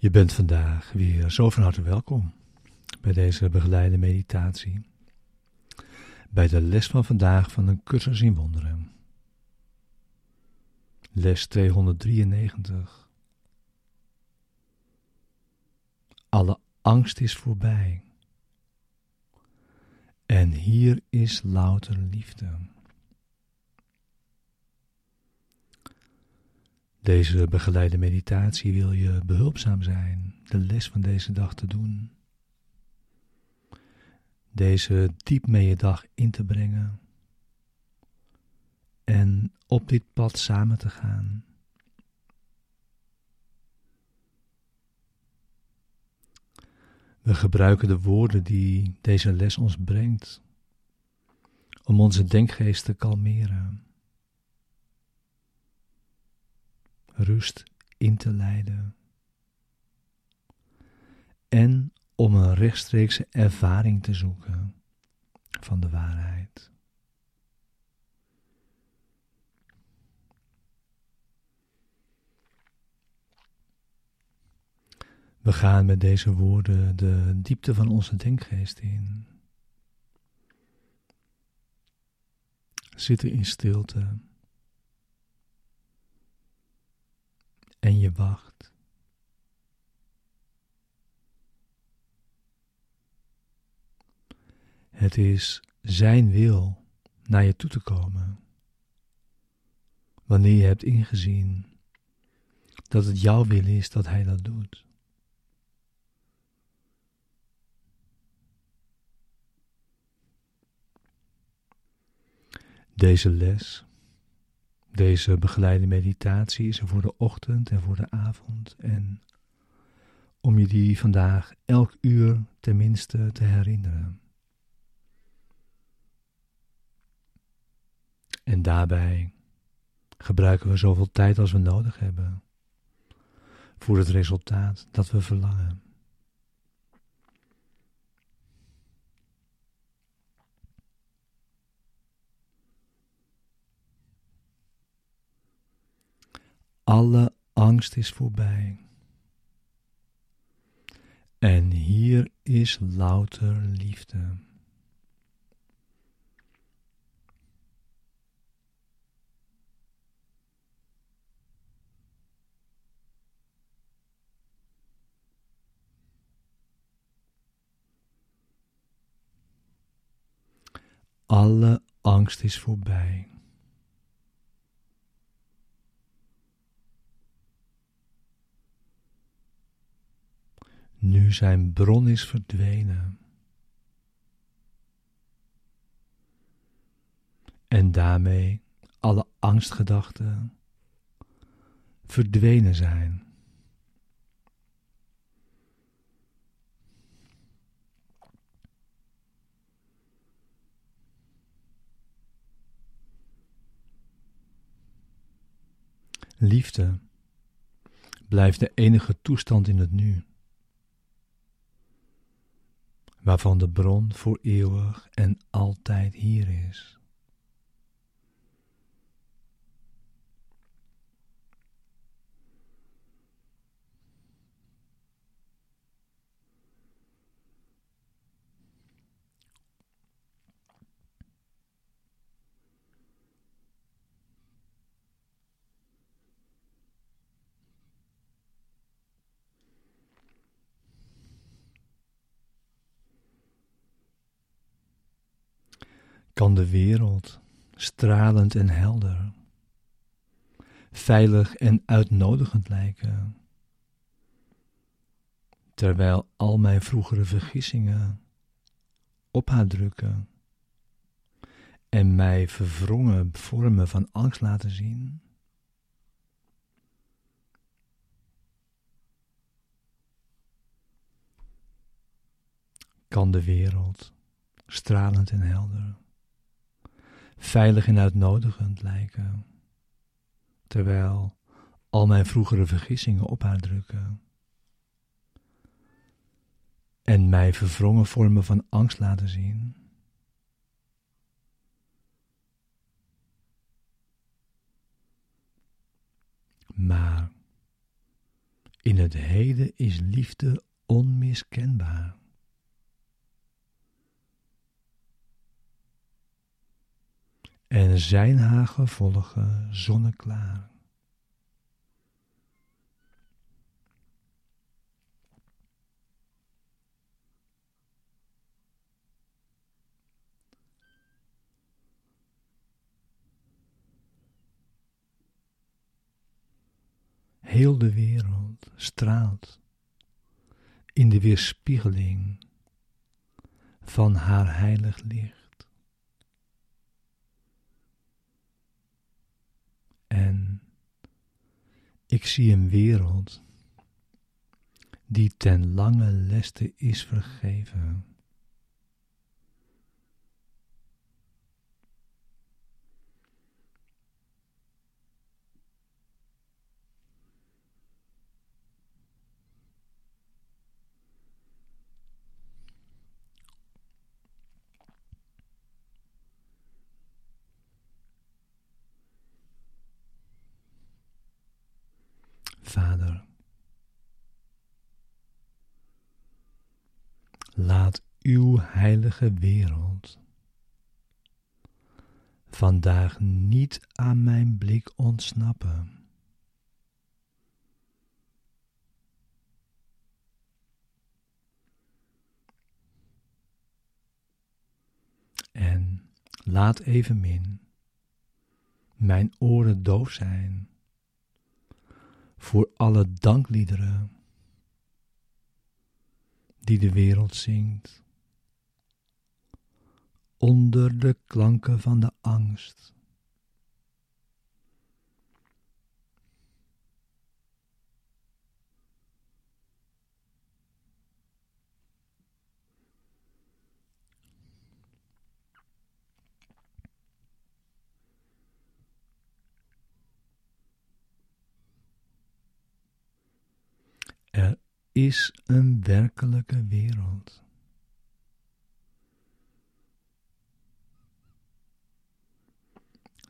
Je bent vandaag weer zo van harte welkom bij deze begeleide meditatie. Bij de les van vandaag van een cursus in wonderen. Les 293. Alle angst is voorbij. En hier is louter liefde. Deze begeleide meditatie wil je behulpzaam zijn de les van deze dag te doen. Deze diep mee je dag in te brengen. En op dit pad samen te gaan. We gebruiken de woorden die deze les ons brengt om onze denkgeest te kalmeren. Rust in te leiden. En om een rechtstreekse ervaring te zoeken van de waarheid. We gaan met deze woorden de diepte van onze denkgeest in. Zitten in stilte. En je wacht. Het is Zijn wil naar je toe te komen. Wanneer je hebt ingezien dat het jouw wil is dat Hij dat doet. Deze les deze begeleide meditatie is er voor de ochtend en voor de avond. En om je die vandaag elk uur tenminste te herinneren. En daarbij gebruiken we zoveel tijd als we nodig hebben voor het resultaat dat we verlangen. Alle angst is voorbij. En hier is louter liefde. Alle angst is voorbij. Nu zijn bron is verdwenen. En daarmee alle angstgedachten verdwenen zijn. Liefde blijft de enige toestand in het nu waarvan de bron voor eeuwig en altijd hier is. Kan de wereld stralend en helder, veilig en uitnodigend lijken, terwijl al mijn vroegere vergissingen op haar drukken en mij verwrongen vormen van angst laten zien. Kan de wereld stralend en helder veilig en uitnodigend lijken, terwijl al mijn vroegere vergissingen op haar drukken en mij verwrongen vormen van angst laten zien. Maar In het heden is liefde onmiskenbaar. En zijn haar gevolgen zonneklaar. Heel de wereld straalt in de weerspiegeling van haar heilig licht. En ik zie een wereld die ten lange leste is vergeven. Vader, laat uw heilige wereld vandaag niet aan mijn blik ontsnappen. En laat evenmin mijn oren doof zijn voor alle dankliederen die de wereld zingt, onder de klanken van de angst. Er is een werkelijke wereld.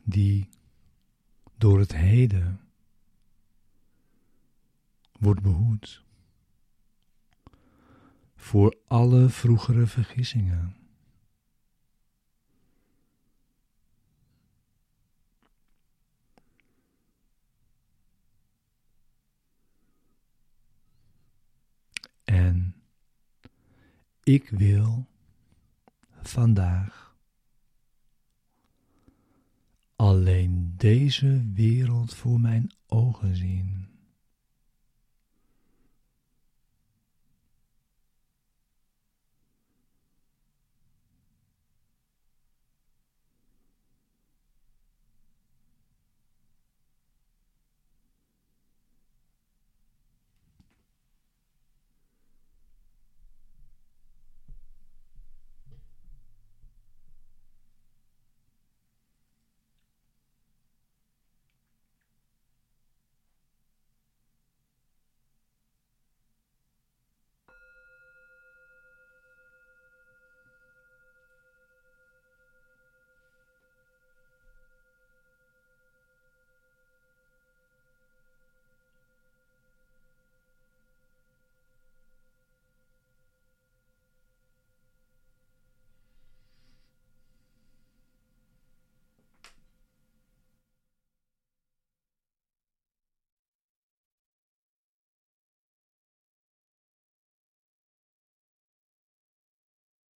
Die door het heden wordt behoed voor alle vroegere vergissingen. En ik wil vandaag alleen deze wereld voor mijn ogen zien.